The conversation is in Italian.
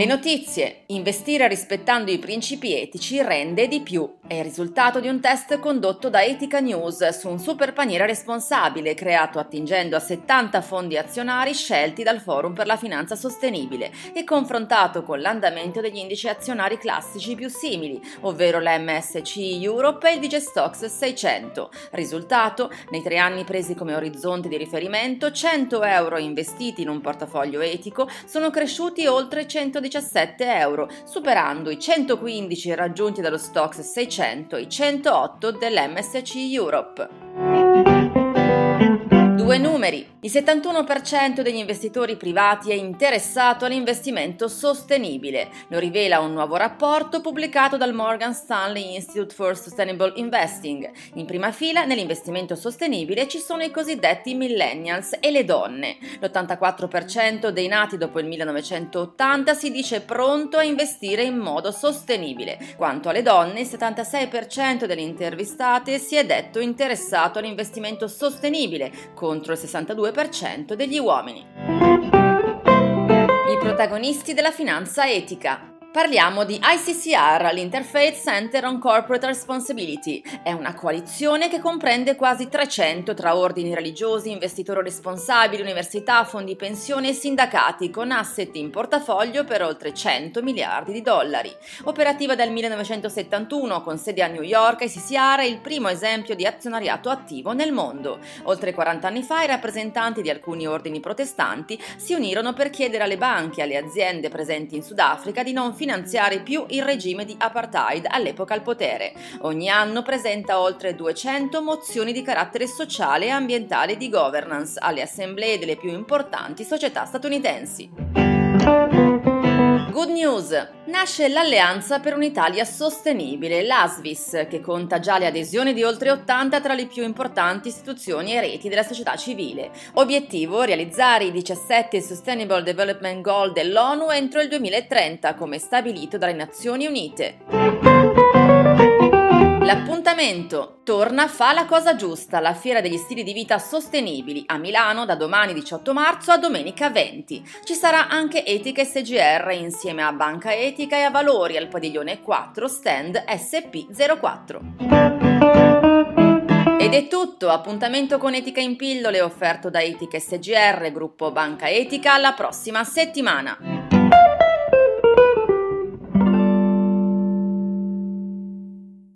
Le notizie. Investire rispettando i principi etici rende di più. È il risultato di un test condotto da Etica News su un super paniere responsabile creato attingendo a 70 fondi azionari scelti dal Forum per la Finanza Sostenibile e confrontato con l'andamento degli indici azionari classici più simili, ovvero l'MSCI Europe e il Digestox 600. Risultato? Nei tre anni presi come orizzonte di riferimento, 100 euro investiti in un portafoglio etico sono cresciuti oltre 117 117 euro, superando i 115 raggiunti dallo Stox 600 e i 108 dell'MSC Europe. Due numeri. Il 71% degli investitori privati è interessato all'investimento sostenibile. Lo rivela un nuovo rapporto pubblicato dal Morgan Stanley Institute for Sustainable Investing. In prima fila nell'investimento sostenibile ci sono i cosiddetti millennials e le donne. L'84% dei nati dopo il 1980 si dice pronto a investire in modo sostenibile. Quanto alle donne, il 76% delle intervistate si è detto interessato all'investimento sostenibile, contro il 62% degli uomini. I protagonisti della finanza etica. Parliamo di ICCR, l'Interfaith Center on Corporate Responsibility. È una coalizione che comprende quasi 300 tra ordini religiosi, investitori responsabili, università, fondi pensione e sindacati, con asset in portafoglio per oltre 100 miliardi di dollari. Operativa dal 1971, con sede a New York, ICCR è il primo esempio di azionariato attivo nel mondo. Oltre 40 anni fa i rappresentanti di alcuni ordini protestanti si unirono per chiedere alle banche e alle aziende presenti in Sudafrica di non finanziare più il regime di apartheid all'epoca al potere. Ogni anno presenta oltre 200 mozioni di carattere sociale e ambientale di governance alle assemblee delle più importanti società statunitensi. Good news! Nasce l'Alleanza per un'Italia sostenibile, l'ASVIS, che conta già le adesioni di oltre 80 tra le più importanti istituzioni e reti della società civile. Obiettivo: realizzare i 17 Sustainable Development Goal dell'ONU entro il 2030, come stabilito dalle Nazioni Unite. L'appuntamento torna Fa la cosa giusta, la fiera degli stili di vita sostenibili a Milano da domani 18 marzo a domenica 20. Ci sarà anche Etica SGR insieme a Banca Etica e a Valori al padiglione 4 stand SP04. Ed è tutto, appuntamento con Etica in pillole offerto da Etica SGR, gruppo Banca Etica, alla prossima settimana.